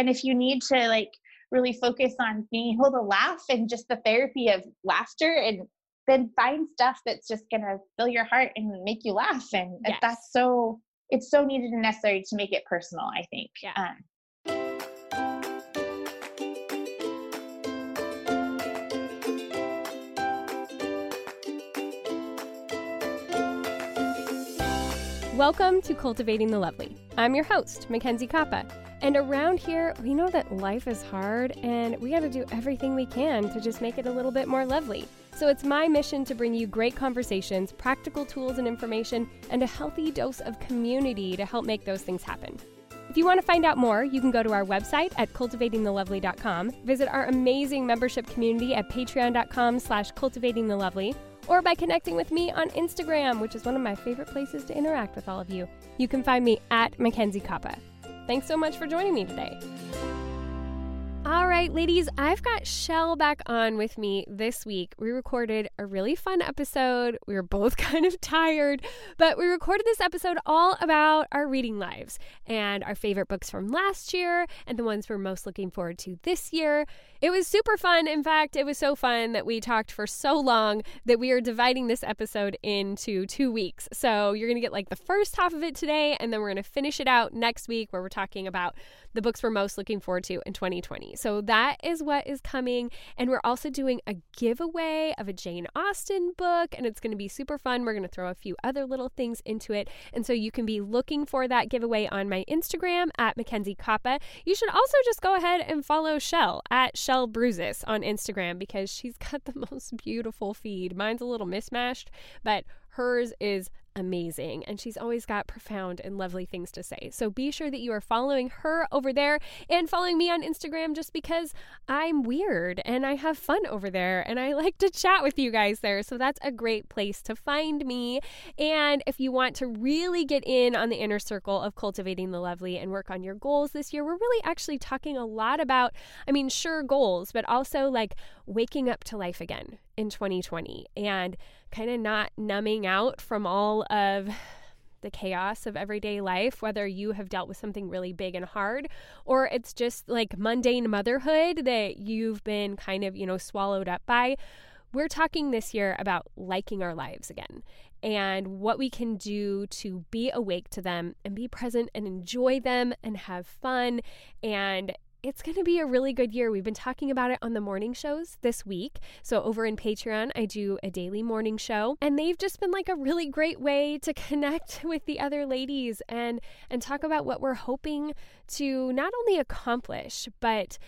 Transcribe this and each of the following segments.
And if you need to like really focus on being able to laugh and just the therapy of laughter and then find stuff that's just going to fill your heart and make you laugh and yes. that's so it's so needed and necessary to make it personal i think yeah. Um, Welcome to Cultivating the Lovely. I'm your host, Mackenzie Koppa. And around here, we know that life is hard and we got to do everything we can to just make it a little bit more lovely. So it's my mission to bring you great conversations, practical tools and information, and a healthy dose of community to help make those things happen. If you want to find out more, you can go to our website at cultivatingthelovely.com, visit our amazing membership community at patreon.com slash cultivatingthelovely, or by connecting with me on Instagram, which is one of my favorite places to interact with all of you. You can find me at Mackenzie Koppa. Thanks so much for joining me today. All right, ladies, I've got Chelle back on with me this week. We recorded a really fun episode. We were both kind of tired, but we recorded this episode all about our reading lives and our favorite books from last year and the ones we're most looking forward to this year. It was super fun. In fact, it was so fun that we talked for so long that we are dividing this episode into two weeks. So you're going to get like the first half of it today, and then we're going to finish it out next week where we're talking about the books we're most looking forward to in 2020. So that is what is coming. And we're also doing a giveaway of a Jane Austen book, and it's going to be super fun. We're going to throw a few other little things into it. And so you can be looking for that giveaway on my Instagram at Mackenzie Koppa. You should also just go ahead and follow Chelle at Chelle Bruzas on Instagram because she's got the most beautiful feed. Mine's a little mismatched, but hers is amazing and she's always got profound and lovely things to say. So be sure that you are following her over there and following me on Instagram just because I'm weird and I have fun over there and I like to chat with you guys there. So that's a great place to find me. And if you want to really get in on the inner circle of cultivating the lovely and work on your goals this year, we're really actually talking a lot about, I mean, sure, goals, but also like waking up to life again in 2020 and kind of not numbing out from all of the chaos of everyday life, whether you have dealt with something really big and hard, or it's just like mundane motherhood that you've been kind of, you know, swallowed up by. We're talking this year about liking our lives again and what we can do to be awake to them and be present and enjoy them and have fun and it's going to be a really good year. We've been talking about it on the morning shows this week. So, over in Patreon, I do a daily morning show, and they've just been like a really great way to connect with the other ladies and and talk about what we're hoping to not only accomplish, but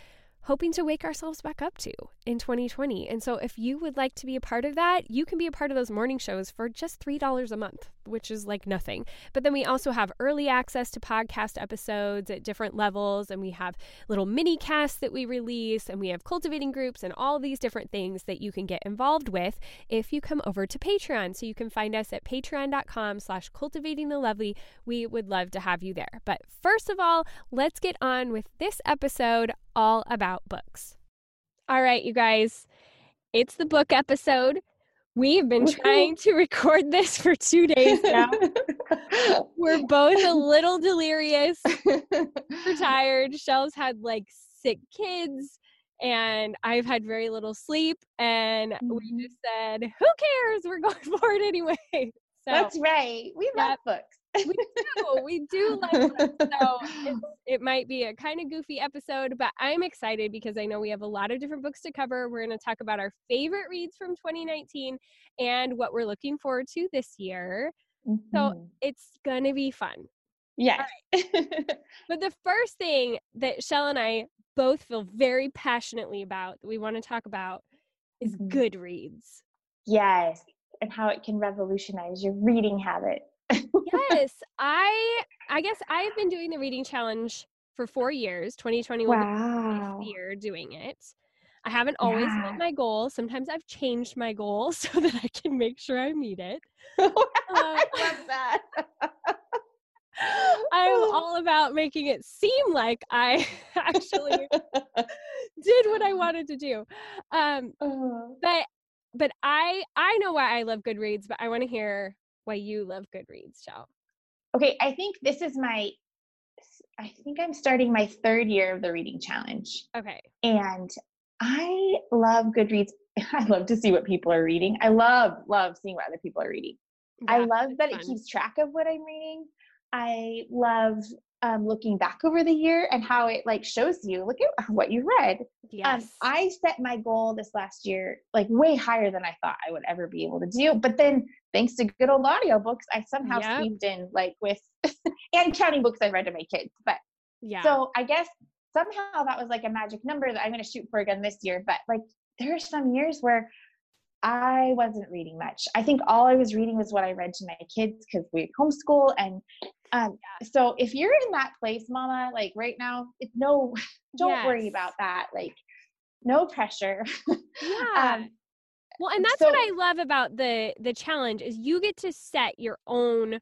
hoping to wake ourselves back up to in 2020. And so, if you would like to be a part of that, you can be a part of those morning shows for just $3 a month, which is like nothing. But then we also have early access to podcast episodes at different levels, and we have little mini casts that we release, and we have cultivating groups and all these different things that you can get involved with if you come over to Patreon. So, you can find us at patreon.com slash cultivating the lovely. We would love to have you there. But first of all, let's get on with this episode all about books. All right, you guys, it's the book episode. We've been trying to record this for two days now. We're both a little delirious. We're tired. Chelle's had like sick kids, and I've had very little sleep. And we mm-hmm. just said, Who cares? We're going for it anyway. So, That's right. We love books we do. We do like them. So it might be a kind of goofy episode, but I'm excited because I know we have a lot of different books to cover. We're going to talk about our favorite reads from 2019 and what we're looking forward to this year. Mm-hmm. So it's going to be fun. Yes. Right. but the first thing that Chelle and I both feel very passionately about that we want to talk about is mm-hmm. Goodreads. Yes. And how it can revolutionize your reading habit yes, I I guess I've been doing the reading challenge for four years. 2021 wow. year doing it. I haven't always yeah. met my goal. Sometimes I've changed my goal so that I can make sure I meet it. uh, I love that. I'm all about making it seem like I actually did what I wanted to do. Um, uh-huh. But but I I know why I love Goodreads, but I want to hear why you love Goodreads, Chelle. Okay, I think this is my I think I'm starting my third year of the reading challenge. Okay. And I love Goodreads. I love to see what people are reading. I love, love seeing what other people are reading. Yeah, I love that fun. it keeps track of what I'm reading. I love um, looking back over the year and how it like shows you look at what you read. Um, yes. Um, I set my goal this last year like way higher than I thought I would ever be able to do. But then thanks to good old audiobooks, I somehow yep. squeezed in like with and counting books I read to my kids. But yeah. So I guess somehow that was like a magic number that I'm gonna shoot for again this year. But like there are some years where I wasn't reading much. I think all I was reading was what I read to my kids because we homeschool. And um, so if you're in that place, mama, like right now, it's no, don't yes. worry about that. Like, no pressure. Yeah. um, well, and that's so, what I love about the the challenge is you get to set your own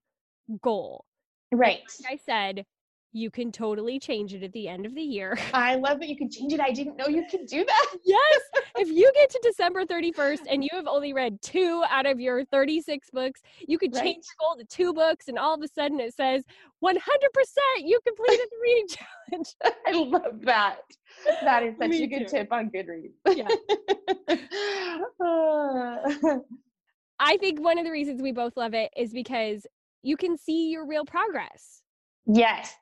goal. Right. Like I said, you can totally change it at the end of the year. I love that you can change it. I didn't know you could do that. yes. If you get to December 31st and you have only read two out of your 36 books, you could right. change your goal to two books and all of a sudden it says 100% you completed the reading challenge. I love that. That is such Me a good too. tip on Goodreads. Yeah. I think one of the reasons we both love it is because you can see your real progress. Yes,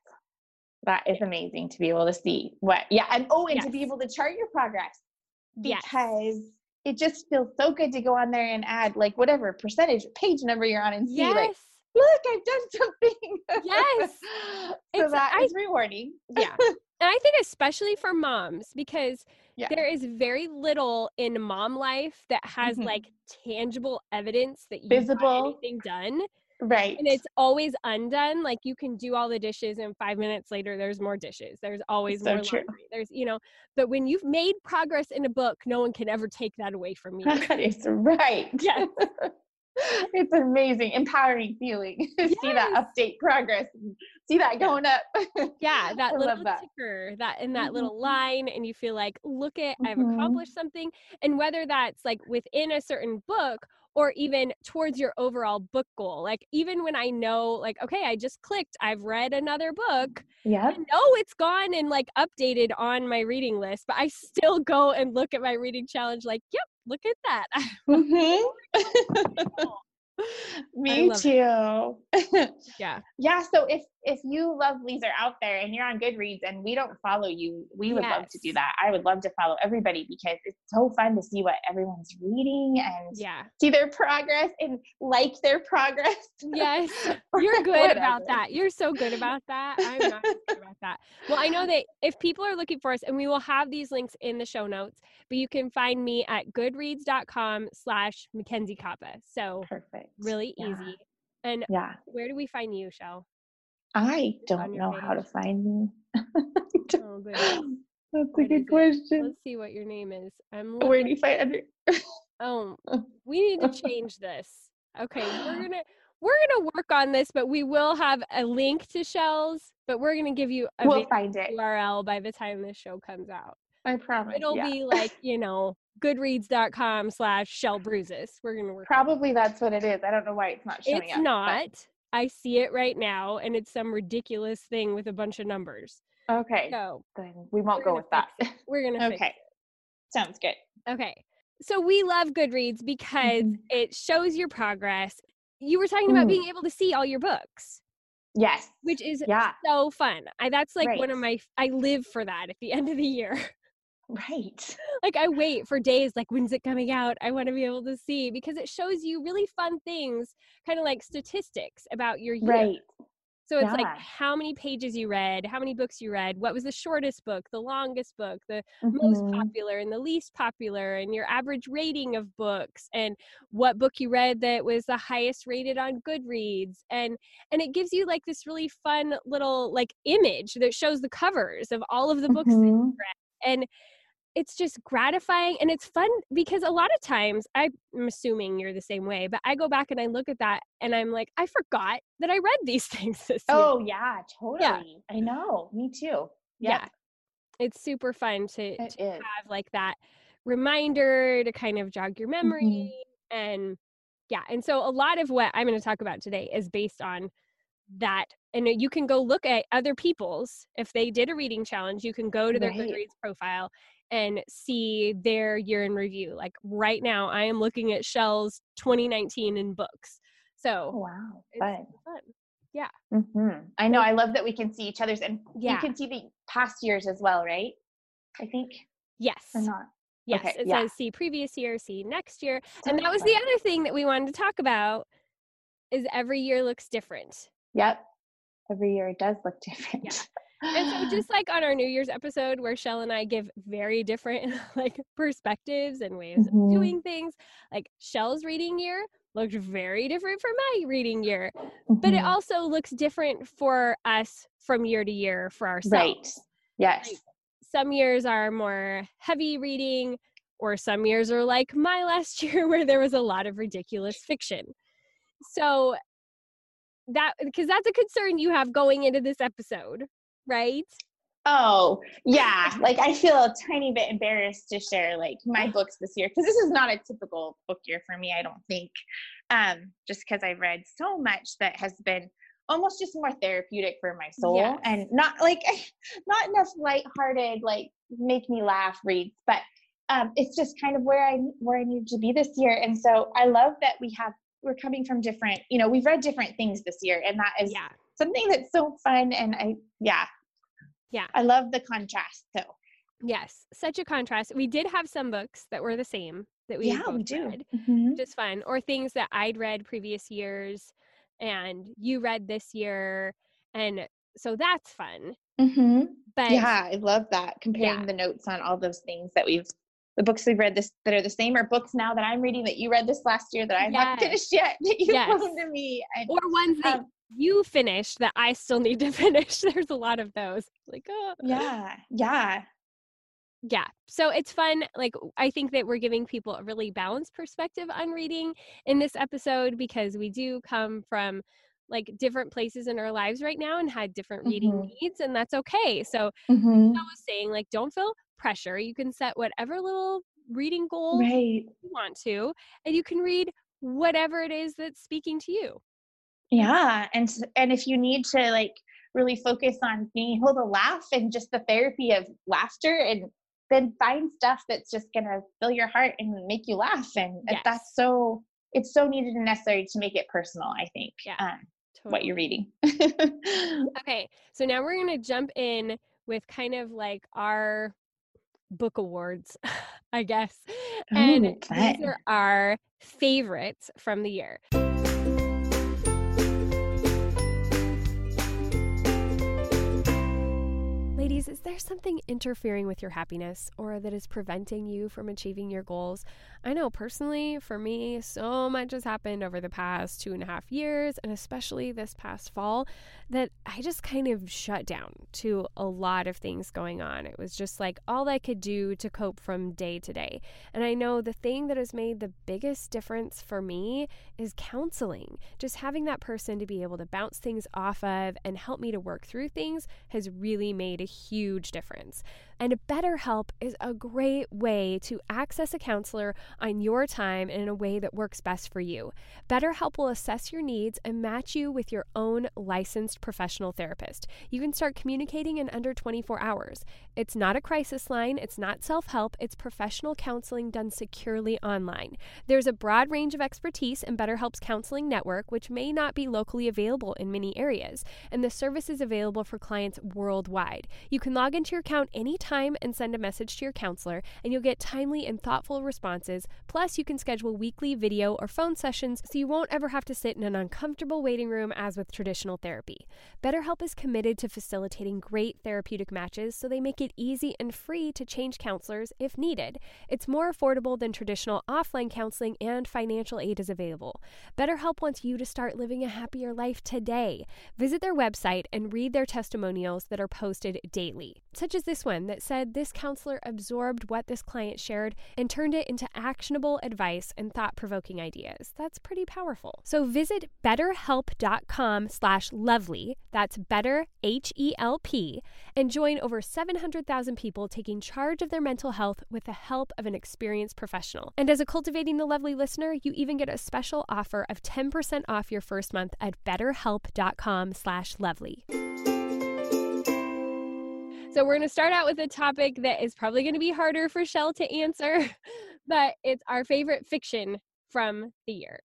that is amazing to be able to see what yeah and oh and yes. to be able to chart your progress because yes. it just feels so good to go on there and add like whatever percentage page number you're on and see yes. like look i've done something yes so it's, that I, is rewarding yeah and i think especially for moms because yeah. there is very little in mom life that has mm-hmm. like tangible evidence that you visible anything done Right. And it's always undone. Like you can do all the dishes and five minutes later there's more dishes. There's always so more true. laundry. There's, you know, but when you've made progress in a book, no one can ever take that away from you. That is right. Yes. it's amazing, empowering feeling to yes. see that update progress, see that going up. yeah, that little that. ticker, that in that mm-hmm. little line, and you feel like, look at, mm-hmm. I've accomplished something. And whether that's like within a certain book or even towards your overall book goal. Like even when I know like okay, I just clicked, I've read another book. Yeah. I know it's gone and like updated on my reading list, but I still go and look at my reading challenge like, yep, look at that. Mm-hmm. Me too. yeah. Yeah. So if if you lovelies are out there and you're on Goodreads and we don't follow you, we would yes. love to do that. I would love to follow everybody because it's so fun to see what everyone's reading and yeah. see their progress and like their progress. Yes. You're good about that. You're so good about that. I'm not good about that. Well, I know that if people are looking for us, and we will have these links in the show notes, but you can find me at goodreads.com slash Mackenzie Koppa. So perfect. Really yeah. easy. And yeah. where do we find you, Chelle? I don't know page? how to find me. oh, That's a good question. Let's see what your name is. I'm oh, Where do you find it? Oh, oh, we need to change this. Okay, we're gonna we're gonna work on this, but we will have a link to Chelle's. But we're gonna give you a we'll find it. URL by the time this show comes out. I promise. It'll yeah. be like you know goodreads.com slash chelle bruzas. We're gonna work. Probably that's what it is. I don't know why it's not showing it's up. It's not. I see it right now, and it's some ridiculous thing with a bunch of numbers. Okay. So we won't go with that. It. We're gonna. okay. Sounds good. Okay. So we love Goodreads because mm-hmm. it shows your progress. You were talking about Ooh. being able to see all your books. Yes. Which is yeah. so fun. I that's like right. one of my I live for that at the end of the year. Right. Like I wait for days like when's it coming out? I want to be able to see because it shows you really fun things, kind of like statistics about your year. Right. So it's yeah. like how many pages you read, how many books you read, what was the shortest book, the longest book, the mm-hmm. most popular and the least popular, and your average rating of books, and what book you read that was the highest rated on Goodreads, and and it gives you like this really fun little like image that shows the covers of all of the books mm-hmm. that you read, and it's just gratifying and it's fun because a lot of times i'm assuming you're the same way but i go back and i look at that and i'm like i forgot that i read these things this oh year. yeah totally yeah. i know me too yep. yeah it's super fun to, to have like that reminder to kind of jog your memory mm-hmm. and yeah and so a lot of what i'm going to talk about today is based on that and you can go look at other people's if they did a reading challenge you can go to their right. goodreads profile and see their year in review like right now i am looking at chelle's 2019 in books so oh, wow fun. fun yeah mm-hmm. i know i love that we can see each other's and yeah. you can see the past years as well right i think yes or not yes okay, it yeah. says see previous year see next year so and that was fun. the other thing that we wanted to talk about is every year looks different yep every year it does look different yeah. And so just like on our new year's episode where chelle and i give very different like perspectives and ways mm-hmm. of doing things like chelle's reading year looked very different from my reading year mm-hmm. but it mm-hmm. also looks different for us from year to year for ourselves right yes like, some years are more heavy reading or some years are like my last year where there was a lot of ridiculous fiction so that because that's a concern you have going into this episode right oh yeah like i feel a tiny bit embarrassed to share like my books this year because this is not a typical book year for me i don't think um just because i've read so much that has been almost just more therapeutic for my soul yes. and not like not enough lighthearted like make me laugh reads but um, it's just kind of where I where I needed to be this year, and so I love that we have we're coming from different. You know, we've read different things this year, and that is yeah. something that's so fun. And I, yeah, yeah, I love the contrast. So yes, such a contrast. We did have some books that were the same that we yeah we do, read, mm-hmm. which is fun, or things that I'd read previous years and you read this year and so that's fun mm-hmm. but yeah i love that comparing yeah. the notes on all those things that we've the books we've read this that are the same or books now that i'm reading that you read this last year that i yes. haven't finished yet that you yes. loaned to me and, or ones that um, you finished that i still need to finish. There's a lot of those. Like oh. Yeah yeah. Yeah so it's fun like i think that we're giving people a really balanced perspective on reading in this episode because we do come from like different places in our lives right now and had different reading mm-hmm. needs and that's okay. So mm-hmm. i was saying like don't feel pressure. You can set whatever little reading goal right. you want to and you can read whatever it is that's speaking to you yeah and and if you need to like really focus on being able to laugh and just the therapy of laughter and then find stuff that's just gonna fill your heart and make you laugh and yes. that's so it's so needed and necessary to make it personal i think yeah, um, totally. what you're reading okay so now we're gonna jump in with kind of like our book awards i guess and these are our favorites from the year Ladies, is there something interfering with your happiness or that is preventing you from achieving your goals? I know personally, for me, so much has happened over the past two and a half years, and especially this past fall, that I just kind of shut down to a lot of things going on. It was just like all I could do to cope from day to day. And I know the thing that has made the biggest difference for me is counseling. Just having that person to be able to bounce things off of and help me to work through things has really made a huge difference. And BetterHelp is a great way to access a counselor on your time and in a way that works best for you. BetterHelp will assess your needs and match you with your own licensed professional therapist. You can start communicating in under 24 hours. It's not a crisis line, it's not self help, it's professional counseling done securely online. There's a broad range of expertise in BetterHelp's counseling network, which may not be locally available in many areas, and the service is available for clients worldwide. You can log into your account anytime time and send a message to your counselor, and you'll get timely and thoughtful responses. Plus, you can schedule weekly video or phone sessions so you won't ever have to sit in an uncomfortable waiting room as with traditional therapy. BetterHelp is committed to facilitating great therapeutic matches so they make it easy and free to change counselors if needed. It's more affordable than traditional offline counseling, and financial aid is available. BetterHelp wants you to start living a happier life today. Visit their website and read their testimonials that are posted daily, such as this one that that said this counselor absorbed what this client shared and turned it into actionable advice and thought-provoking ideas. That's pretty powerful. So visit betterhelp.com slash lovely, that's better H-E-L-P, and join over 700,000 people taking charge of their mental health with the help of an experienced professional. And as a Cultivating the Lovely listener, you even get a special offer of 10% off your first month at betterhelp.com slash lovely. So we're going to start out with a topic that is probably going to be harder for Chelle to answer, but it's our favorite fiction from the year.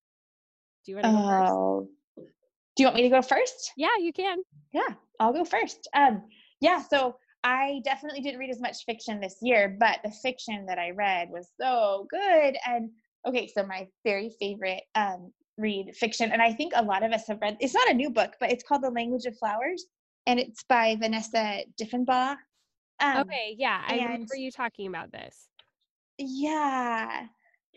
Do you want to go first? Oh. Do you want me to go first? Yeah, you can. Yeah, I'll go first. Um, yeah, so I definitely didn't read as much fiction this year, but the fiction that I read was so good. And okay, so my very favorite um, read fiction, and I think a lot of us have read. It's not a new book, but it's called The Language of Flowers and it's by Vanessa Diffenbaugh. Um, okay, yeah, I remember you talking about this. Yeah,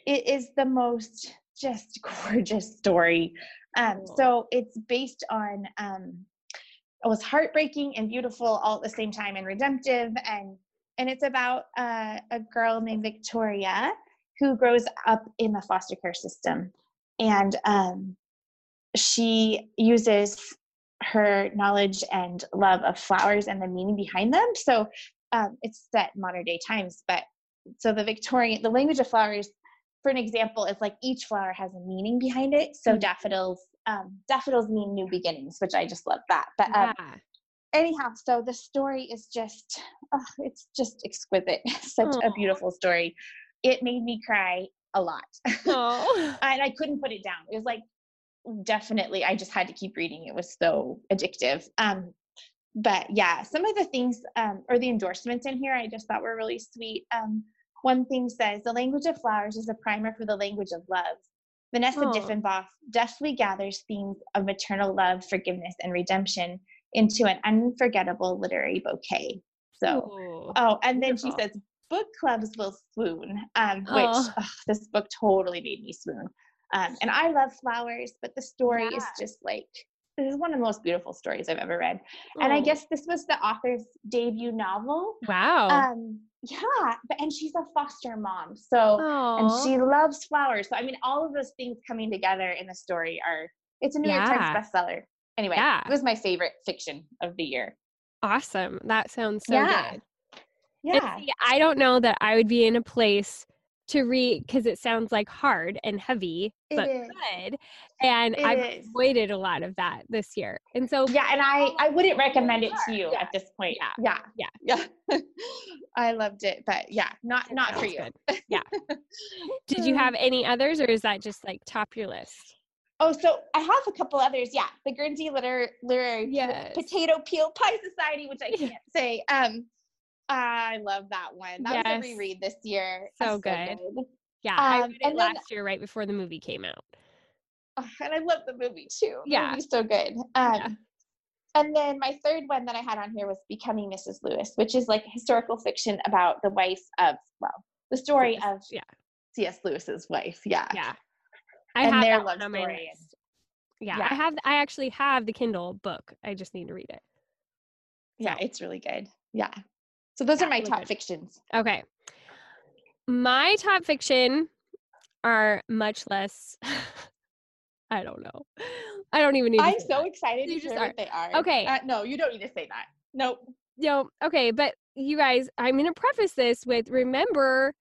it is the most just gorgeous story. Um, cool. So it's based on um, it was heartbreaking and beautiful all at the same time and redemptive and and it's about uh, a girl named Victoria who grows up in the foster care system and um, she uses her knowledge and love of flowers and the meaning behind them. So um, it's set modern day times, but so the Victorian, the language of flowers, for an example, is like each flower has a meaning behind it. So mm-hmm. daffodils, um, daffodils mean new beginnings, which I just love that. But um, yeah. anyhow, so the story is just, oh, it's just exquisite. Such Aww. a beautiful story. It made me cry a lot, and I couldn't put it down. It was like definitely i just had to keep reading it was so addictive um but yeah some of the things um or the endorsements in here i just thought were really sweet um one thing says the language of flowers is a primer for the language of love vanessa oh. diffenbaugh deftly gathers themes of maternal love forgiveness and redemption into an unforgettable literary bouquet so Ooh, oh and then beautiful. she says book clubs will swoon um, which oh. Ugh, this book totally made me swoon um, and I love flowers, but the story yeah. is just like this is one of the most beautiful stories I've ever read. Oh. And I oh. guess this was the author's debut novel. Wow. Um, yeah, but and she's a foster mom. So and she loves flowers. So I mean all of those things coming together in the story are it's a New yeah. York Times bestseller. Anyway, yeah. it was my favorite fiction of the year. Awesome. That sounds so yeah. good. Yeah. See, I don't know that I would be in a place to read because it sounds like hard and heavy but good and it i've is. avoided a lot of that this year and so yeah and i i wouldn't recommend it to you yeah. at this point yeah yeah yeah yeah i loved it but yeah not not for you good. yeah did you have any others or is that just like top your list Oh, so I have a couple others. Yeah, the Guernsey Liter- Literary yes. Potato Peel Pie Society, which I can't say. Um, I love that one. That yes. was a reread this year. So, so good. good. Yeah, um, I read it last then, year right before the movie came out. Oh, and I love the movie too. The yeah, so good. Um, yeah. And then my third one that I had on here was Becoming Mrs. Lewis, which is like historical fiction about the wife of well, the story of yeah. C.S. Lewis's wife. Yeah. Yeah. I and have their love story. Yeah, yeah, I have. I actually have the Kindle book. I just need to read it. So. Yeah, it's really good. Yeah. So those are my top good. fictions. Okay. My top fiction are much less I don't know. I don't even need I'm so that. excited to hear what they are. Okay. Uh, no, you don't need to say that. Nope. No, okay, but you guys, I'm going to preface this with remember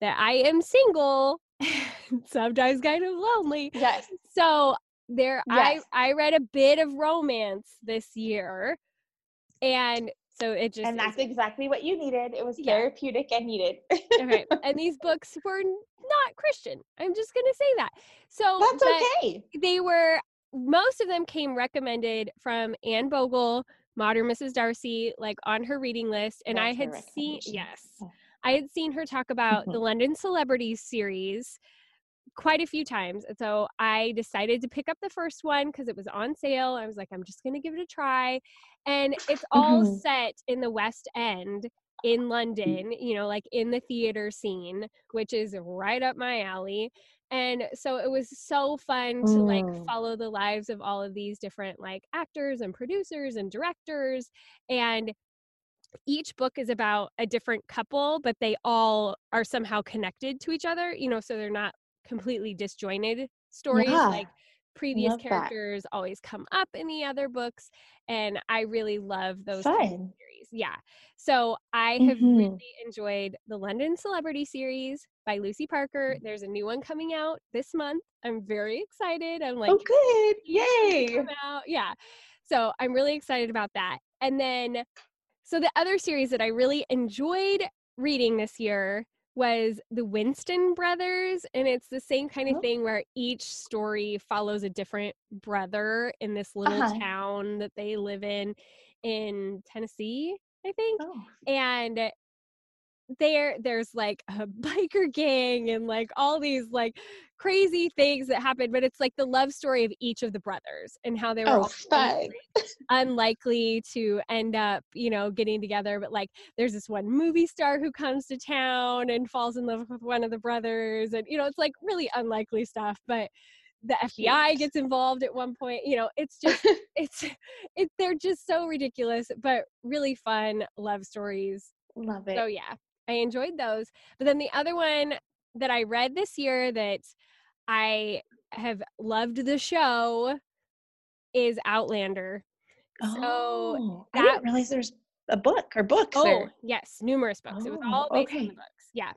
that I am single, sometimes kind of lonely. Yes. So there yes. I I read a bit of romance this year and so it just And that's exactly what you needed. It was therapeutic yeah. and needed. okay. And these books were not Christian. I'm just gonna say that. So That's okay. They were most of them came recommended from Anne Bogle, Modern Mrs. Darcy, like on her reading list. And that's I had seen yes. I had seen her talk about mm-hmm. the London Celebrities series quite a few times. And so I decided to pick up the first one because it was on sale. I was like, I'm just going to give it a try. And it's all mm-hmm. set in the West End in London, you know, like in the theater scene, which is right up my alley. And so it was so fun to like mm. follow the lives of all of these different like actors and producers and directors. And each book is about a different couple, but they all are somehow connected to each other, you know, so they're not completely disjointed stories. Yeah. Like previous love characters that. always come up in the other books. And I really love those series. Yeah. So I have mm-hmm. really enjoyed the London Celebrity series by Lucy Parker. There's a new one coming out this month. I'm very excited. I'm like, oh, good. Yay. Yeah. So I'm really excited about that. And then so the other series that I really enjoyed reading this year was the Winston brothers and it's the same kind of oh. thing where each story follows a different brother in this little uh-huh. town that they live in in Tennessee, I think. Oh. And there there's like a biker gang and like all these like crazy things that happen but it's like the love story of each of the brothers and how they were oh, all unlikely to end up you know getting together but like there's this one movie star who comes to town and falls in love with one of the brothers and you know it's like really unlikely stuff but the FBI gets involved at one point. You know, it's just it's it they're just so ridiculous, but really fun love stories. Love it. So yeah, I enjoyed those. But then the other one that I read this year that I have loved the show is Outlander. Oh, so that, I didn't realize there's a book or books. Oh, there. yes, numerous books. Oh, it was all based okay. on the books. Yeah.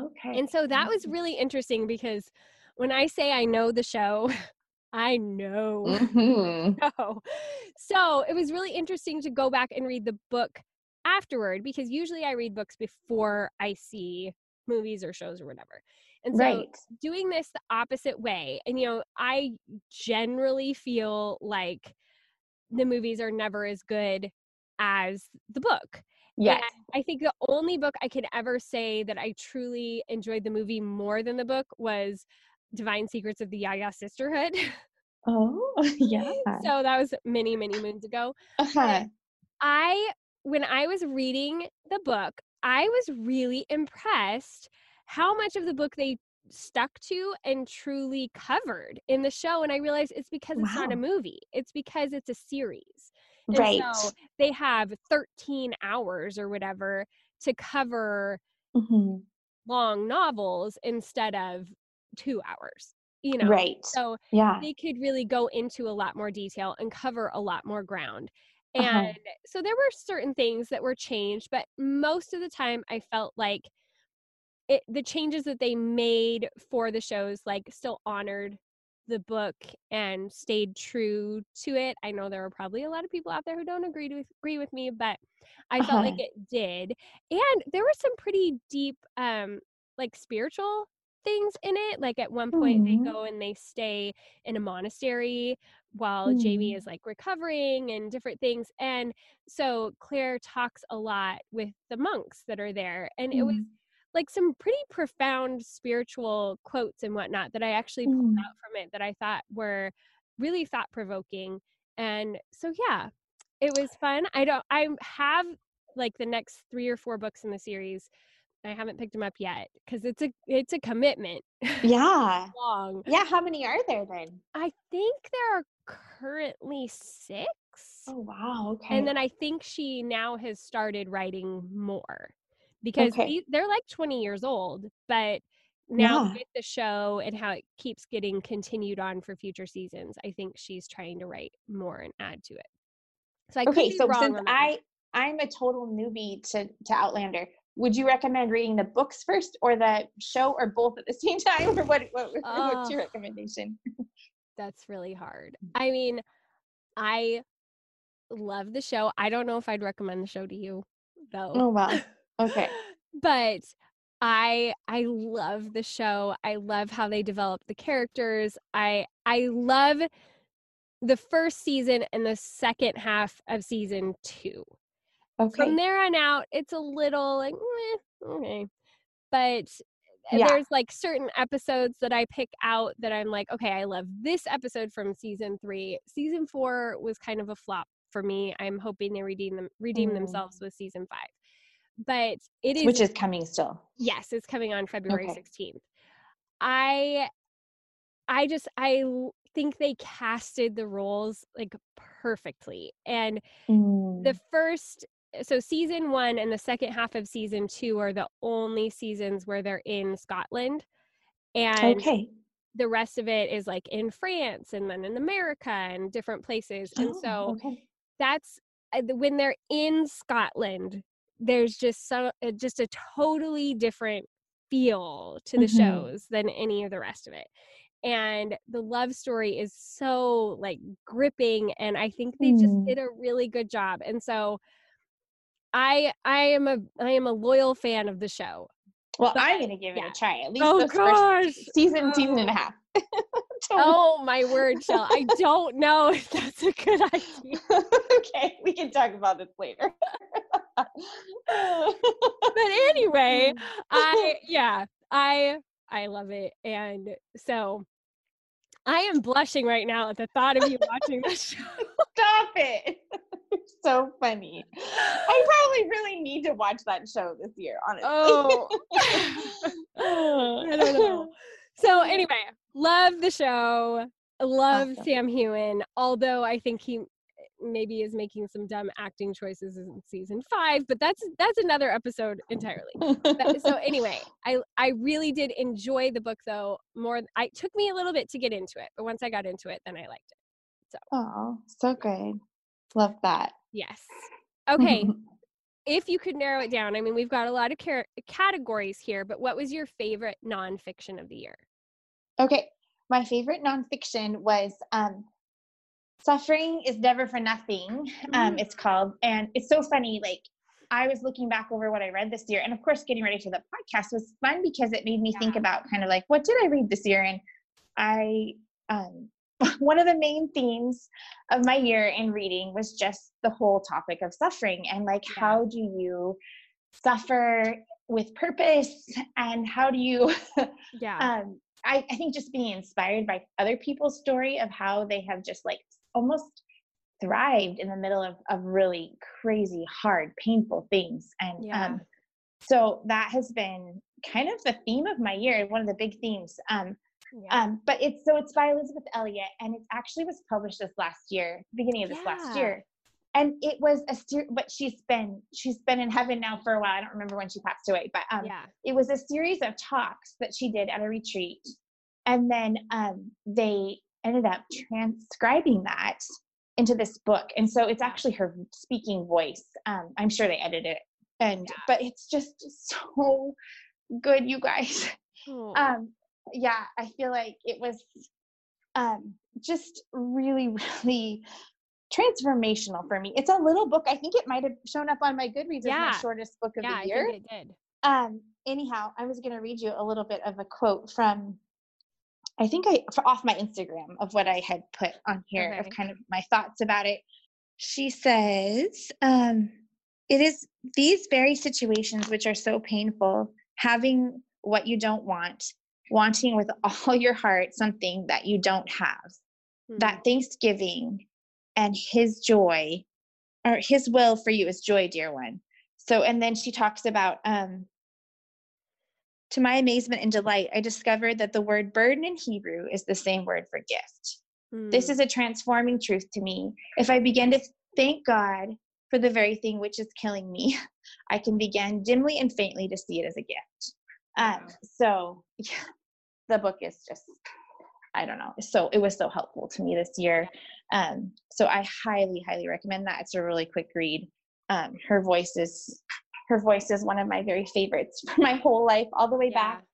Okay. And so that was really interesting because when I say I know the show, I know. Mm-hmm. So it was really interesting to go back and read the book afterward because usually I read books before I see movies or shows or whatever. And so right. doing this the opposite way, and you know, I generally feel like the movies are never as good as the book. Yeah. I think the only book I can ever say that I truly enjoyed the movie more than the book was Divine Secrets of the Ya-Ya Sisterhood. Oh, yeah. so that was many, many moons ago. Uh-huh. I when I was reading the book, I was really impressed how much of the book they stuck to and truly covered in the show. And I realized it's because it's wow. not a movie, it's because it's a series. And right. So they have 13 hours or whatever to cover mm-hmm. long novels instead of two hours you know right so yeah they could really go into a lot more detail and cover a lot more ground. And uh-huh. so there were certain things that were changed but most of the time i felt like it the changes that they made for the shows like still honored the book and stayed true to it i know there are probably a lot of people out there who don't agree to agree with me but i uh-huh. felt like uh-huh. it did and there were some pretty deep um like spiritual things in it. Like at one point, mm-hmm. they go and they stay in a monastery while mm-hmm. Jamie is like recovering and different things. And so Claire talks a lot with the monks that are there. And mm-hmm. it was mm-hmm. like some pretty profound spiritual quotes and whatnot that I actually pulled mm-hmm. out from it that I thought were really thought provoking. And so, yeah, it was fun. I don't, I have like the next three or four books in the series I haven't picked them up yet because it's a it's a commitment. Yeah. long. Yeah. How many are there then? I think there are currently six. Oh wow. Okay. And then I think she now has started writing more because okay. they're like 20 years old, but now yeah. with the show and how it keeps getting continued on for future seasons, I think she's trying to write more and add to it. So I okay, so since I I'm a total newbie to to Outlander, would you recommend reading the books first or the show or both at the same time? Or what, what what's ah. your recommendation? That's really hard. I mean i love the show. I don't know if i'd recommend the show to you though. Oh wow. Okay. But i i love the show. I love how they develop the characters. I i love the first season and the second half of season two Okay. From there on out, it's a little like, eh, okay. But eh, yeah. there's like certain episodes that I pick out that I'm like, okay, I love this episode from season three. Season four was kind of a flop for me. I'm hoping they redeem them redeem mm. themselves with season five. But it is which is coming still. Yes, it's coming on February okay. 16th. I I just I think they casted the roles like perfectly. And mm. the first so season one and the second half of season two are the only seasons where they're in Scotland. And okay. the rest of it is like in France and then in America and different places. And Oh, so okay. that's uh, when they're in Scotland, there's just so uh, just a totally different feel to the Mhm. shows than any of the rest of it. And the love story is so like gripping and I think they just Mm. did a really good job. And so I I am a I am a loyal fan of the show. Well, But- I'm gonna give it yeah. a try. At least Oh this gosh. first season, season and a oh. half. Oh my word, Chelle. I don't know if that's a good idea. okay, we can talk about this later. But anyway, I yeah, I I love it. And so I am blushing right now at the thought of you watching this show. Stop it. It's so funny. I probably really need to watch that show this year, honestly. Oh. I don't know. So mm. anyway, love the show. Love Awesome. Sam Heughan, although I think he eh, maybe is making some dumb acting choices in season 5, but that's that's another episode entirely. So anyway, I I really did enjoy the book though. More I it took me a little bit to get into it, but once I got into it, then I liked it. So Oh, so good. Love that. Yes. Okay, if you could narrow it down, I mean, we've got a lot of car- categories here, but what was your favorite nonfiction of the year? Okay, my favorite nonfiction was um, "Suffering is Never for Nothing." Um, Mm. it's called, and it's so funny. Like I was looking back over what I read this year, and of course, getting ready for the podcast was fun because it made me think about kind of like what did I read this year, and I um, one of the main themes of my year in reading was just the whole topic of suffering and like Yeah. how do you suffer with purpose and how do you Yeah. um I, I think just being inspired by other people's story of how they have just like almost thrived in the middle of, of really crazy hard painful things and Yeah. um so that has been kind of the theme of my year one of the big themes um yeah. um but it's so it's by elisabeth elliot and it actually was published this last year beginning of this last year. And it was a ser- but she's been she's been in heaven now for a while. I don't remember when she passed away but um yeah. it was a series of talks that she did at a retreat. And then um, they ended up transcribing that into this book. And so it's actually her speaking voice. Um, i'm sure they edited it. And Yeah. but it's just so good you guys. Oh, um yeah i feel like it was um just really really transformational for me it's a little book i think it might have shown up on my goodreads as Yeah. my shortest book of yeah, the I year think it did. um anyhow i was going to read you a little bit of a quote from i think i off my instagram of what i had put on here Okay. of kind of my thoughts about it she says um it is these very situations which are so painful having what you don't want wanting with all your heart something that you don't have. Hmm. that thanksgiving and his joy or his will for you is joy dear one. So and then she talks about um to my amazement and delight i discovered that the word burden in hebrew is the same word for gift. This Mm. is a transforming truth to me. If i begin to thank god for the very thing which is killing me i can begin dimly and faintly to see it as a gift. Um so yeah the book is just i don't know so it was so helpful to me this year um so i highly highly recommend that it's a really quick read um her voice is her voice is one of my very favorites for my whole life all the way Yeah. back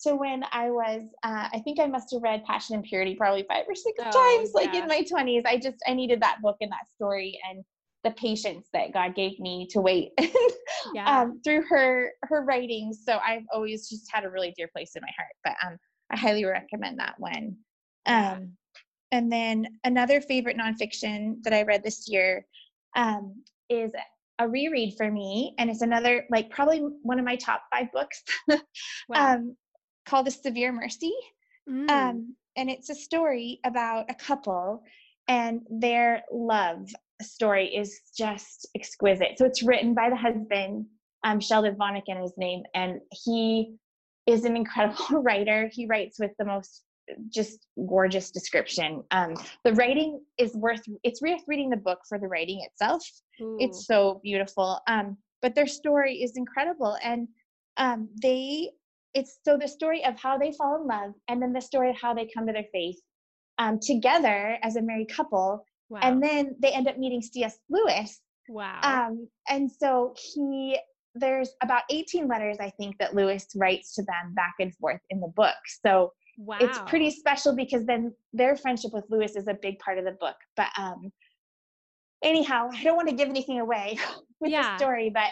to when i was uh, i think i must have read passion and purity probably five or six Oh, times like in my 20s i just i needed that book and that story and the patience that god gave me to wait Yeah. um, through her her writings. So I've always just had a really dear place in my heart. But um, I highly recommend that one. Um, and then another favorite nonfiction that I read this year um, is a reread for me, and it's another like probably one of my top five books Wow. um, called *The Severe Mercy." Mm. Um, and it's a story about a couple and their love story is just exquisite. So it's written by the husband, um, Sheldon Vanauken is his name, and he is an incredible writer. He writes with the most just gorgeous description. Um, the writing is worth it's worth reading the book for the writing itself. Ooh. It's so beautiful. Um, but their story is incredible, and um, they it's so the story of how they fall in love, and then the story of how they come to their faith um, together as a married couple, wow. and then they end up meeting C.S. Lewis. Wow. Um, and so he there's about 18 letters I think that Lewis writes to them back and forth in the book. So Wow. It's pretty special because then their friendship with Lewis is a big part of the book. But um anyhow, I don't want to give anything away with yeah. the story, but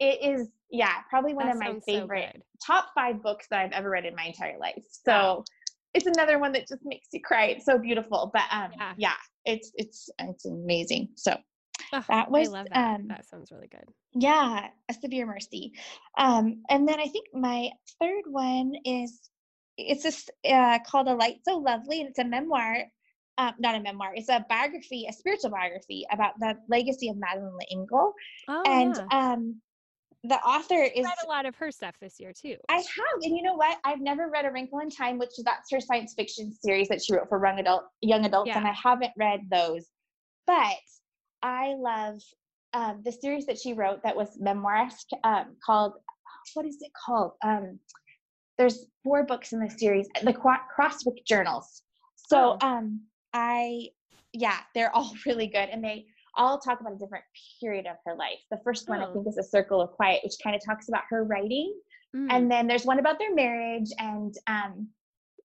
it is yeah, probably one that of my favorite so top 5 books that I've ever read in my entire life. So wow. it's another one that just makes you cry. It's so beautiful. But um yeah, yeah it's it's it's amazing. So Oh, that was I love that. Um, that sounds really good. Yeah, a severe mercy. Um, and then I think my third one is it's just uh, called A Light So Lovely, and it's a memoir. Um, not a memoir. It's a biography, a spiritual biography about the legacy of Madeleine L'Engle. Oh, and yeah. um, the author is read a lot of her stuff this year too. I have, and you know what? I've never read A Wrinkle in Time, which that's her science fiction series that she wrote for young adult young adults, yeah. and I haven't read those. But I love um, the series that she wrote that was memoirisque um, called what is it called? Um, there's four books in the series, the Crosswick Journals. So oh. um, I, yeah, they're all really good, and they all talk about a different period of her life. The first one oh. I think is A Circle of Quiet, which kind of talks about her writing, mm. and then there's one about their marriage, and um,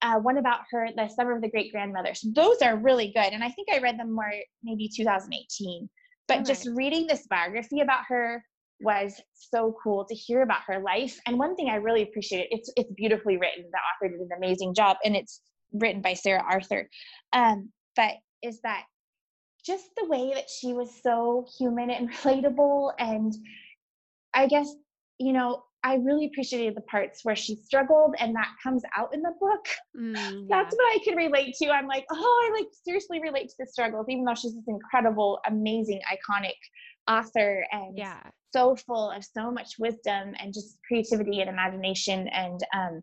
uh, one about her, the Summer of the Great Grandmother. So those are really good, and I think I read them more maybe 2018. But just reading this biography about her was so cool to hear about her life. And one thing I really appreciated, it's it's beautifully written. The author did an amazing job, and it's written by Sarah Arthur. Um, but is that just the way that she was so human and relatable, and I guess you know I really appreciated the parts where she struggled, and that comes out in the book. Mm, yeah. That's what I can relate to. I'm like, oh, I like seriously relate to the struggles, even though she's this incredible, amazing, iconic author and yeah. so full of so much wisdom and just creativity and imagination. And um,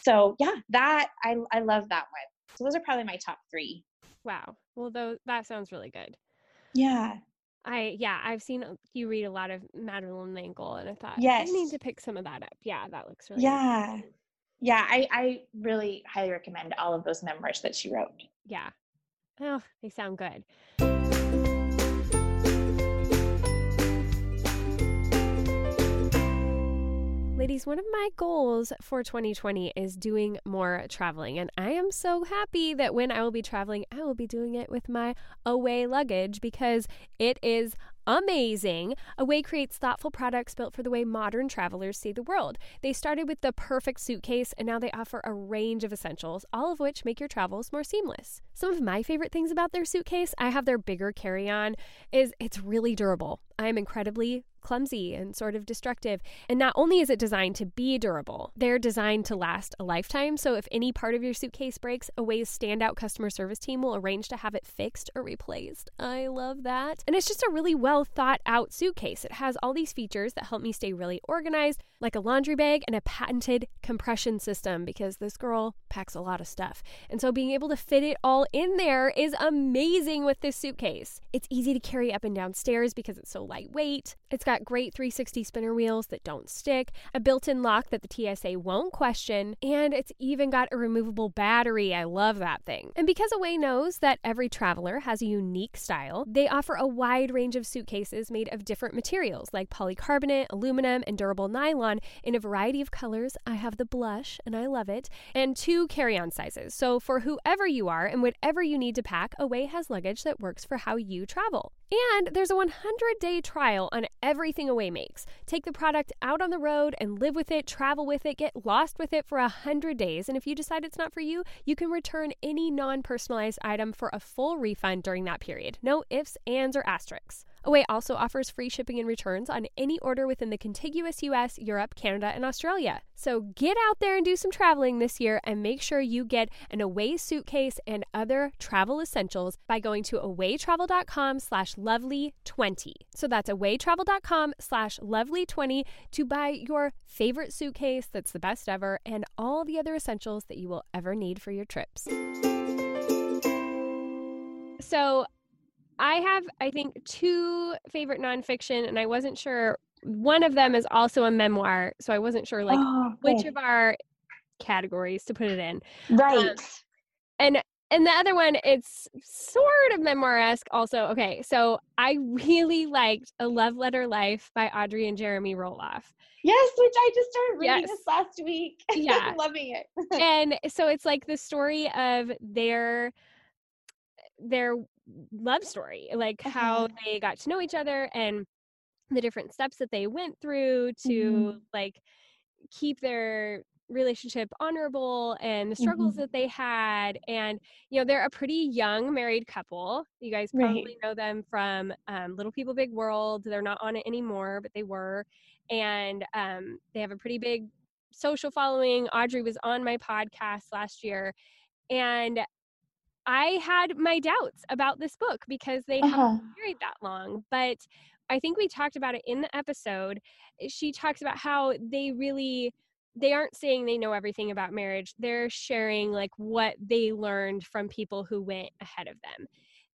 so, yeah, that I I love that one. So those are probably my top three. Wow. Well, though that sounds really good. Yeah. I yeah, I've seen uh, you read a lot of Madeleine L'Engle, and I thought yes. I need to pick some of that up. Yeah, that looks really yeah, good. yeah. I I really highly recommend all of those memoirs that she wrote. Yeah, oh, they sound good. Ladies, one of my goals for 2020 is doing more traveling. And I am so happy that when I will be traveling, I will be doing it with my away luggage because it is amazing. Away creates thoughtful products built for the way modern travelers see the world. They started with the perfect suitcase and now they offer a range of essentials, all of which make your travels more seamless. Some of my favorite things about their suitcase, I have their bigger carry-on, is it's really durable. I am incredibly clumsy and sort of destructive. And not only is it designed to be durable, they're designed to last a lifetime. So if any part of your suitcase breaks, Away's standout customer service team will arrange to have it fixed or replaced. I love that. And it's just a really well thought out suitcase. It has all these features that help me stay really organized, like a laundry bag and a patented compression system, because this girl packs a lot of stuff. And so being able to fit it all in there is amazing with this suitcase. It's easy to carry up and down stairs because it's so lightweight. It's got great 360 spinner wheels that don't stick, a built in lock that the TSA won't question, and it's even got a removable battery. I love that thing. And because Away knows that every traveler has a unique style, they offer a wide range of suitcases made of different materials like polycarbonate, aluminum, and durable nylon in a variety of colors. I have the blush, and I love it, and two carry on sizes. So for whoever you are and whatever you need to pack, Away has luggage that works for how you travel. And there's a 100 day trial on everything Away makes. Take the product out on the road and live with it, travel with it, get lost with it for 100 days. And if you decide it's not for you, you can return any non personalized item for a full refund during that period. No ifs, ands, or asterisks. Away also offers free shipping and returns on any order within the contiguous US, Europe, Canada, and Australia. So get out there and do some traveling this year and make sure you get an Away suitcase and other travel essentials by going to awaytravel.com slash lovely20. So that's awaytravel.com slash lovely20 to buy your favorite suitcase that's the best ever and all the other essentials that you will ever need for your trips. So I have, I think, two favorite nonfiction, and I wasn't sure. One of them is also a memoir, so I wasn't sure like oh, which of our categories to put it in. Right. Um, and and the other one, it's sort of memoir esque. Also, okay. So I really liked A Love Letter Life by Audrey and Jeremy Roloff. Yes, which I just started reading yes. this last week. Yeah, loving it. and so it's like the story of their their love story, like how mm-hmm. they got to know each other and the different steps that they went through to mm-hmm. like keep their relationship honorable and the struggles mm-hmm. that they had and you know they're a pretty young married couple you guys probably right. know them from um, little people big world they're not on it anymore but they were and um, they have a pretty big social following audrey was on my podcast last year and I had my doubts about this book because they uh-huh. haven't married that long. But I think we talked about it in the episode. She talks about how they really they aren't saying they know everything about marriage. They're sharing like what they learned from people who went ahead of them.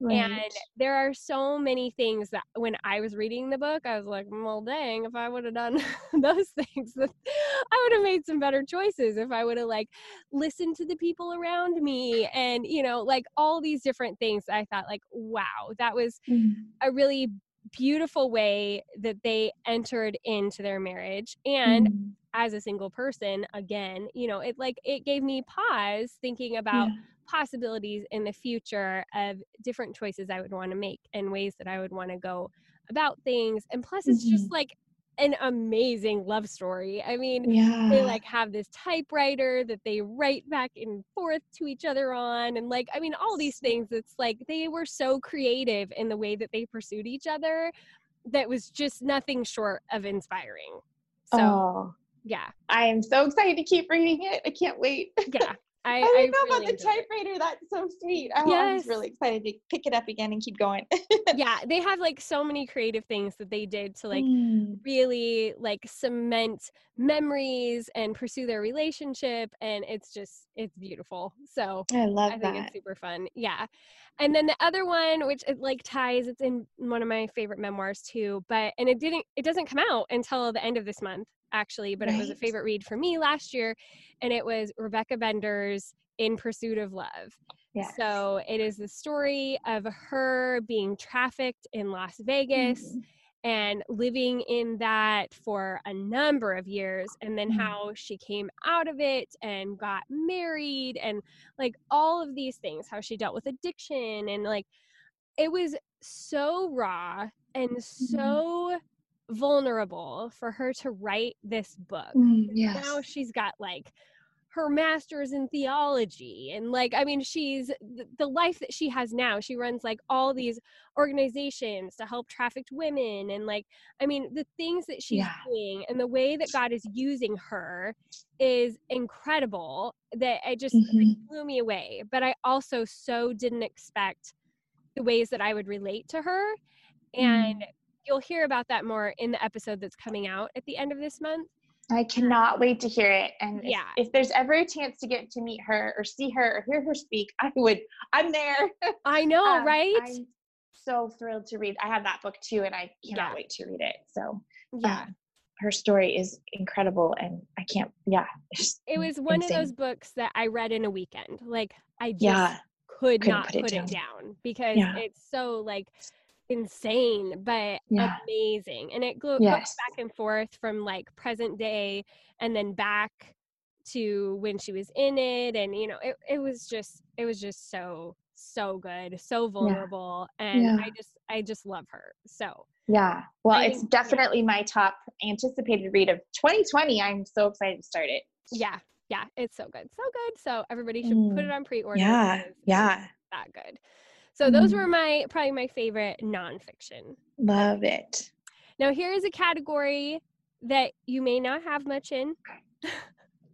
Right. And there are so many things that when I was reading the book, I was like, well, dang, if I would have done those things, I would have made some better choices. If I would have like listened to the people around me and, you know, like all these different things, I thought, like, wow, that was mm-hmm. a really beautiful way that they entered into their marriage. And mm-hmm. as a single person, again, you know, it like, it gave me pause thinking about. Yeah possibilities in the future of different choices I would want to make and ways that I would want to go about things. And plus, it's mm-hmm. just like an amazing love story. I mean, yeah. they like have this typewriter that they write back and forth to each other on. And like, I mean, all these things, it's like they were so creative in the way that they pursued each other that was just nothing short of inspiring. So, oh, yeah. I am so excited to keep reading it. I can't wait. yeah. I, I didn't I know really about the typewriter. It. That's so sweet. Oh, yes. I was really excited to pick it up again and keep going. yeah, they have like so many creative things that they did to like mm. really like cement memories and pursue their relationship, and it's just it's beautiful. So I love I think that. it's super fun. Yeah, and then the other one, which it like ties, it's in one of my favorite memoirs too. But and it didn't, it doesn't come out until the end of this month actually, but right. it was a favorite read for me last year. And it was Rebecca Bender's In Pursuit of Love. Yes. So it is the story of her being trafficked in Las Vegas. Mm-hmm. And living in that for a number of years, and then mm-hmm. how she came out of it and got married, and like all of these things, how she dealt with addiction, and like it was so raw and mm-hmm. so vulnerable for her to write this book. Mm, yes. Now she's got like her master's in theology and like i mean she's the life that she has now she runs like all these organizations to help trafficked women and like i mean the things that she's yeah. doing and the way that god is using her is incredible that it just mm-hmm. like, blew me away but i also so didn't expect the ways that i would relate to her and mm you'll hear about that more in the episode that's coming out at the end of this month. I cannot wait to hear it. And yeah. if, if, there's ever a chance to get to meet her or see her or hear her speak, I would. I'm there. I know, um, right? I'm so thrilled to read. I have that book too, and I cannot yeah. wait to read it. So, yeah. Um, her story is incredible, and I can't. Yeah, it was one insane. of those books that I read in a weekend. Like I just yeah. could Couldn't not put, it, down. it down because yeah. it's so like insane but yeah. amazing and it goes yes. back and forth from like present day and then back to when she was in it and you know it, it was just it was just so so good so vulnerable yeah. and yeah. i just i just love her so yeah well I it's think, definitely my top anticipated read of 2020 i'm so excited to start it yeah yeah it's so good so good so everybody should mm. put it on pre-order yeah yeah that good So those were mm. my probably my favorite nonfiction. Love it. Now here is a category that you may not have much in. but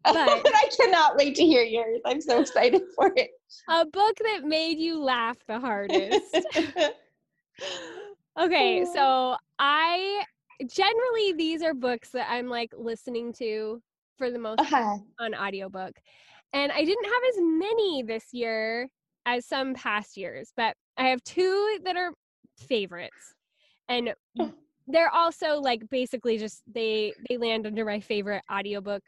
I cannot wait to hear yours. I'm so excited for it. A book that made you laugh the hardest. okay, so I generally these are books that I'm like listening to for the most uh-huh. on audiobook. And I didn't have as many this year as some past years, but I have two that are favorites. And they're also like basically just they they land under my favorite audiobook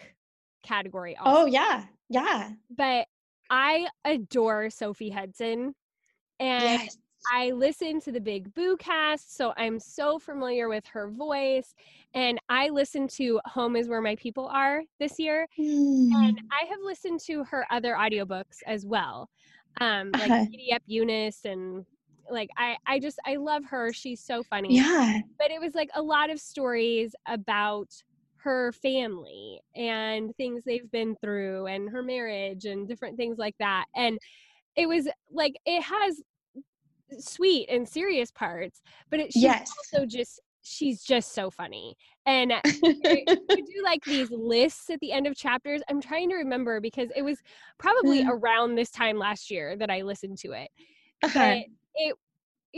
category oh, also. Oh yeah. Yeah. But I adore Sophie Hudson. And yes. I listen to the Big Boo cast, so I'm so familiar with her voice. And I listened to Home is Where My People Are this year. Mm. And hmm. I have listened to her other audiobooks as well. Um, like uh-huh. Giddy Up Eunice and like I I just I love her. She's so funny. Yeah. But it was like a lot of stories about her family and things they've been through and her marriage and different things like that. And it was like it has sweet and serious parts, but it, she's yes. also just she's just so funny. And we do like these lists at the end of chapters. I'm trying to remember because it was probably mm. around this time last year that I listened to it. Uh-huh. But it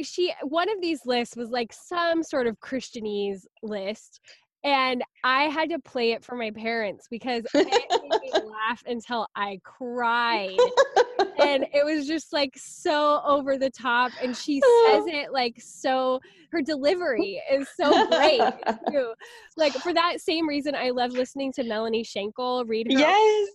she one of these lists was like some sort of Christianese list and I had to play it for my parents because it made me laugh until I cried. And it was just like so over the top. And she says oh. it like so, her delivery is so great too. Like for that same reason, I love listening to Melanie Shankle read her. Yes.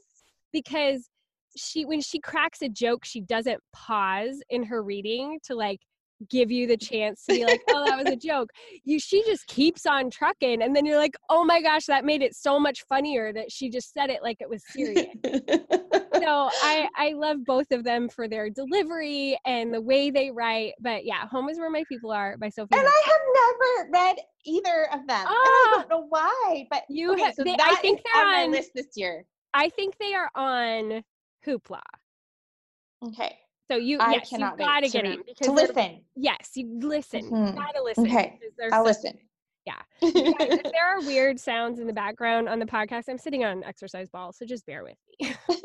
Because she, when she cracks a joke, she doesn't pause in her reading to like give you the chance to be like, oh, that was a joke. You she just keeps on trucking. And then you're like, oh my gosh, that made it so much funnier that she just said it like it was serious. so I I love both of them for their delivery and the way they write. But yeah, Home is Where My People Are by Sophie. And I have never read either of them. and I don't ah! know why. But you okay, have so they, I think they're on, on my list this year. I think they are on Hoopla. Okay. So you, I yes, cannot you gotta get in to listen. Yes, you listen. Mm-hmm. You gotta listen. Okay, I'll so, listen. Yeah. if there are weird sounds in the background on the podcast, I'm sitting on an exercise ball, so just bear with me.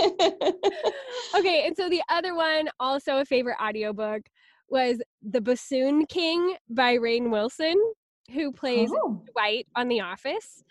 okay, and so the other one, also a favorite audiobook, was The Bassoon King by Rainn Wilson, who plays oh. Dwight on The Office.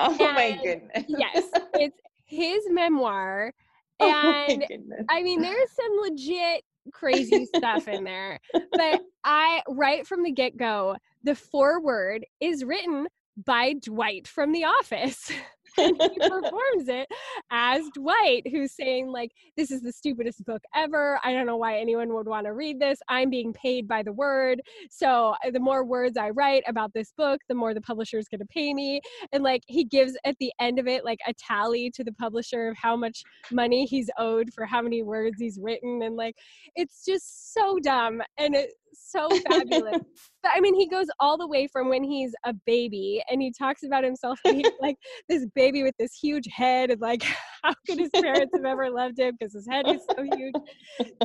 Oh and my goodness. yes, it's his memoir Oh and oh I mean, there's some legit crazy stuff in there. But I, right from the get go, the foreword is written by Dwight from The Office. and he performs it as Dwight, who's saying, like, this is the stupidest book ever. I don't know why anyone would want to read this. I'm being paid by the word. So the more words I write about this book, the more the publisher is going to pay me. And like, he gives at the end of it, like, a tally to the publisher of how much money he's owed for how many words he's written. And like, it's just so dumb. And it's so fabulous. but I mean, he goes all the way from when he's a baby and he talks about himself being like this baby with this huge head and like how could his parents have ever loved him because his head is so huge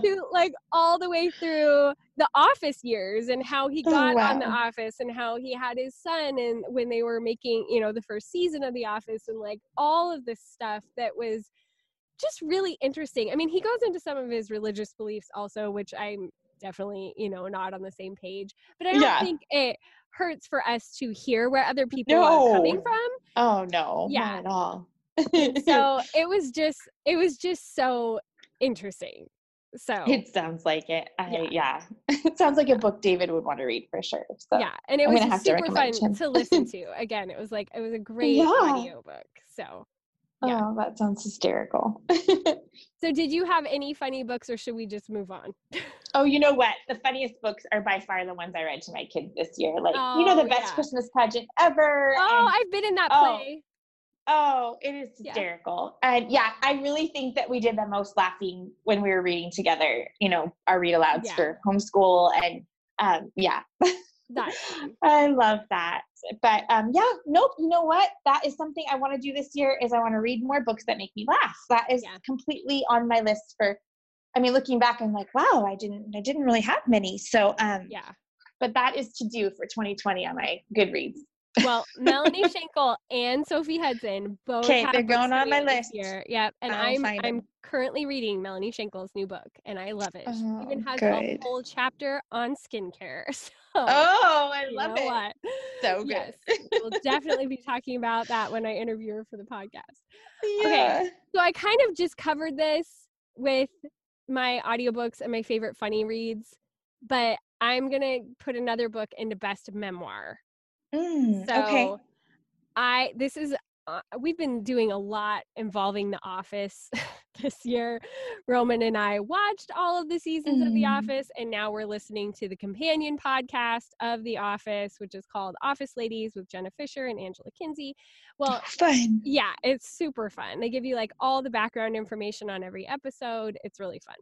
to like all the way through the office years and how he oh, got oh, wow. on the office and how he had his son and when they were making you know the first season of the office and like all of this stuff that was just really interesting. I mean, he goes into some of his religious beliefs also, which I'm definitely, you know, not on the same page. But I don't yeah. think it hurts for us to hear where other people no. are coming from. Oh no, yeah. not at all. so it was just it was just so interesting. So it sounds like it. I, yeah. yeah. it sounds like a book David would want to read for sure. So yeah, and it was super fun him. to listen to. Again, it was like it was a great yeah. audio book. So yeah. Oh, that sounds hysterical. so, did you have any funny books, or should we just move on? oh, you know what? The funniest books are by far the ones I read to my kids this year. Like, oh, you know, the oh, best yeah. Christmas pageant ever. Oh, and, I've been in that oh, play. Oh, it is hysterical. Yeah. And yeah, I really think that we did the most laughing when we were reading together, you know, our read alouds yeah. for homeschool. And um, yeah. That's I love that. But um, yeah, nope. You know what? That is something I want to do this year. Is I want to read more books that make me laugh. That is yeah. completely on my list for I mean, looking back, I'm like, wow, I didn't, I didn't really have many. So, um, yeah. But that is to do for 2020 on my Goodreads. Well, Melanie Shankle and Sophie Hudson both. Okay, they're going on my list here. Yep, and I'll I'm I'm currently reading Melanie Shankle's new book, and I love it. Oh, she even has good. a whole chapter on skincare. So, oh, I love it. what? So good. Yes, we'll definitely be talking about that when I interview her for the podcast. yeah. Okay, So I kind of just covered this with my audiobooks and my favorite funny reads, but I'm gonna put another book into best memoir. Mm, So okay. I this is uh, we've been doing a lot involving The Office this year. Roman and I watched all of the seasons of The Mm. Office, and now we're listening to the companion podcast of The Office, which is called Office Ladies with Jenna Fischer and Angela Kinsey. Well, Fun. yeah, it's super fun. They give you like all the background information on every episode. It's really fun.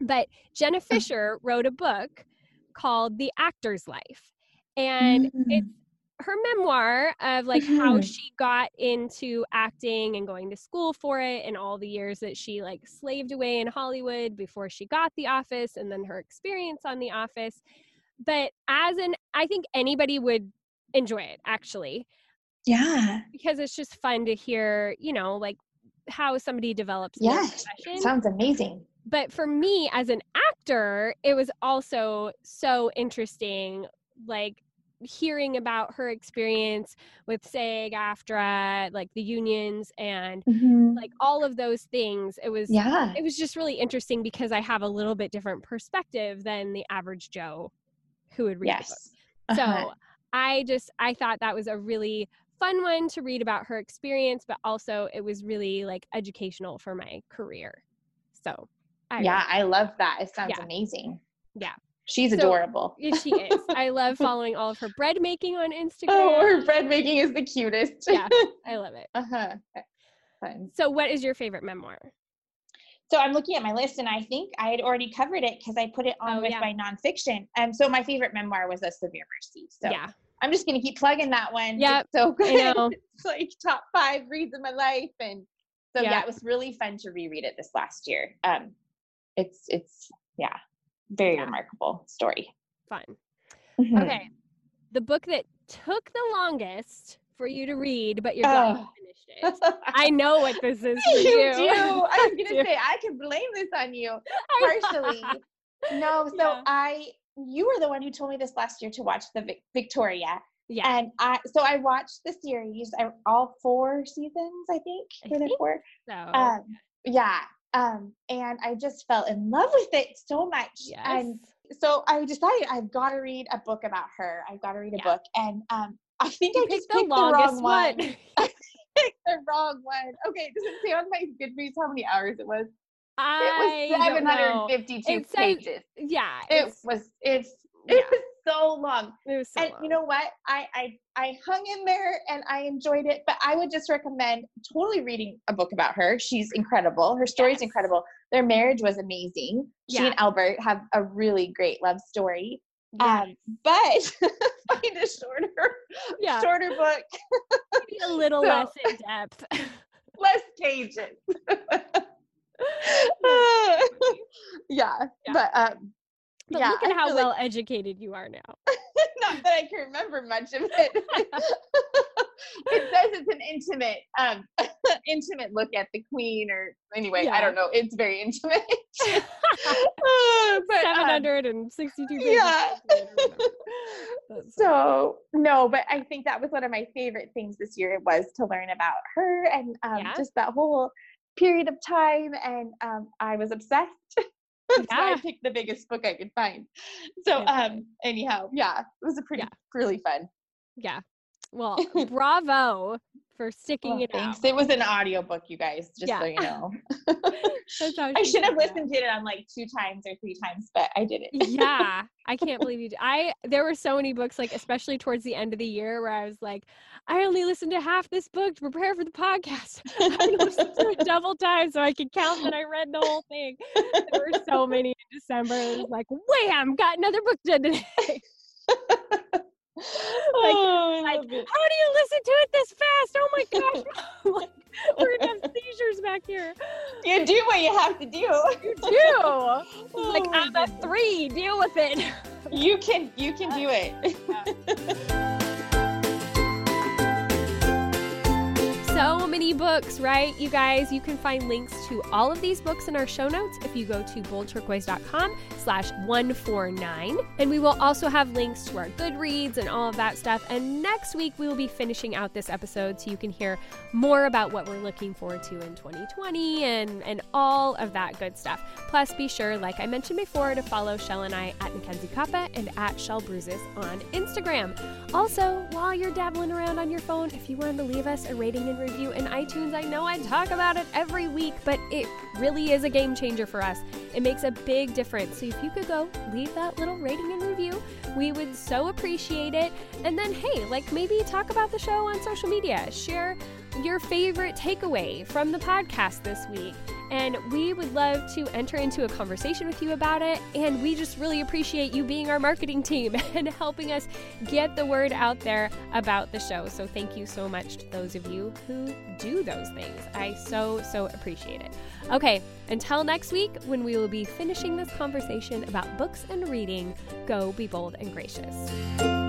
But Jenna Fischer wrote a book called The Actor's Life. And it's Mm. her memoir of like how Mhm. she got into acting and going to school for it and all the years that she like slaved away in Hollywood before she got the office and then her experience on the office. But as an I think anybody would enjoy it actually Yeah. because it's just fun to hear, you know, like how somebody develops Yes. Sounds amazing. but for me as an actor, it was also so interesting, like hearing about her experience with SAG AFTRA, like the unions and like all of those things. It was yeah. it was just really interesting because I have a little bit different perspective than the average Joe who would read. Yes. So Uh-huh. I just I thought that was a really fun one to read about her experience, but also it was really like educational for my career. So I yeah, really- I love that. It sounds Yeah. amazing. Yeah. She's So- adorable. yeah, she is. I love following all of her bread making on Instagram. Oh, her bread making is the cutest. Yeah. I love it. uh-huh. Fun. So what is your favorite memoir? So I'm looking at my list and I think I had already covered it because I put it on Oh, with yeah. my nonfiction. And so my favorite memoir was A Severe Mercy. So yeah. I'm just gonna keep plugging that one. Yeah, so good. I know. It's like top five reads of my life. And so yeah. Yeah. it was really fun to reread it this last year. Um it's it's yeah, very Yeah. remarkable story. Fun. Mhm. Okay. The book that took the longest for you to read, but you're glad you Oh. finished it. I know what this is for you you. do. I was gonna say I can blame this on you partially. no, so Yeah. I you were the one who told me this last year to watch the Vic- Victoria, yeah. and I so I watched the series, I, all four seasons, I think. I think four? So Um, yeah, um, and I just fell in love with it so much, yes. and so I decided I've got to read a book about her. I've got to read a Yeah. book, and um, I think you I just picked the picked the wrong one. one. picked the wrong one. Okay, does it say on my Goodreads how many hours it was? I It was don't know. 752 It says- pages. Yeah. It was it's yeah. it was so long. It was so and long. you know what? I, I I hung in there and I enjoyed it, but I would just recommend totally reading a book about her. She's incredible. Her story is Yes. incredible. Their marriage was amazing. She and Albert have a really great love story. yeah. Um, but find a shorter, Yeah. shorter book, Maybe a little so- less in depth. less pages. yeah, Yeah. but um, But yeah, look at I how feel like- well educated you are now. not that I can remember much of it. it says it's an intimate, um, intimate look at the queen, or anyway, I don't know. It's very intimate. Uh, but, um, 762 pages. yeah. So no, but I think that was one of my favorite things this year It was to learn about her and um, Yeah. just that whole period of time, and um, I was obsessed. That's why I picked the biggest book I could find. So um, anyhow, yeah, it was a pretty Yeah. really fun. yeah. Well, bravo for sticking Well, it thanks. out. It was an audiobook, you guys, just so you know. I should have listened to it on like two times or three times, but I didn't. yeah i can't believe you did. i there were so many books like especially towards the end of the year where i was like i only listened to half this book to prepare for the podcast i listened to it double time so i could count that i read the whole thing there were so many in december it was like wham got another book done today oh, like, how do you listen to it this fast oh my gosh like, we're gonna have seizures back here. You do what you have to do. You do. oh, like I'm a three. Deal with it. You can. You can do it. So many books, right? You guys, you can find links to all of these books in our show notes if you go to boldturquoise.com slash 149. And we will also have links to our Goodreads and all of that stuff. And next week, we will be finishing out this episode so you can hear more about what we're looking forward to in 2020 and, and all of that good stuff. Plus, be sure, like I mentioned before, to follow Chelle and I at MacKenzie Koppa and at Chelle Bruzas on Instagram. Also, while you're dabbling around on your phone, if you want to leave us a rating and review, review in iTunes. I know I talk about it every week, but it really is a game changer for us. It makes a big difference. So if you could go leave that little rating and review, we would so appreciate it. And then, hey, like maybe talk about the show on social media. Share your favorite takeaway from the podcast this week. And we would love to enter into a conversation with you about it. And we just really appreciate you being our marketing team and helping us get the word out there about the show. So thank you so much to those of you who do those things. I so, so appreciate it. Okay, until next week, when we will be finishing this conversation about books and reading, go be bold and gracious.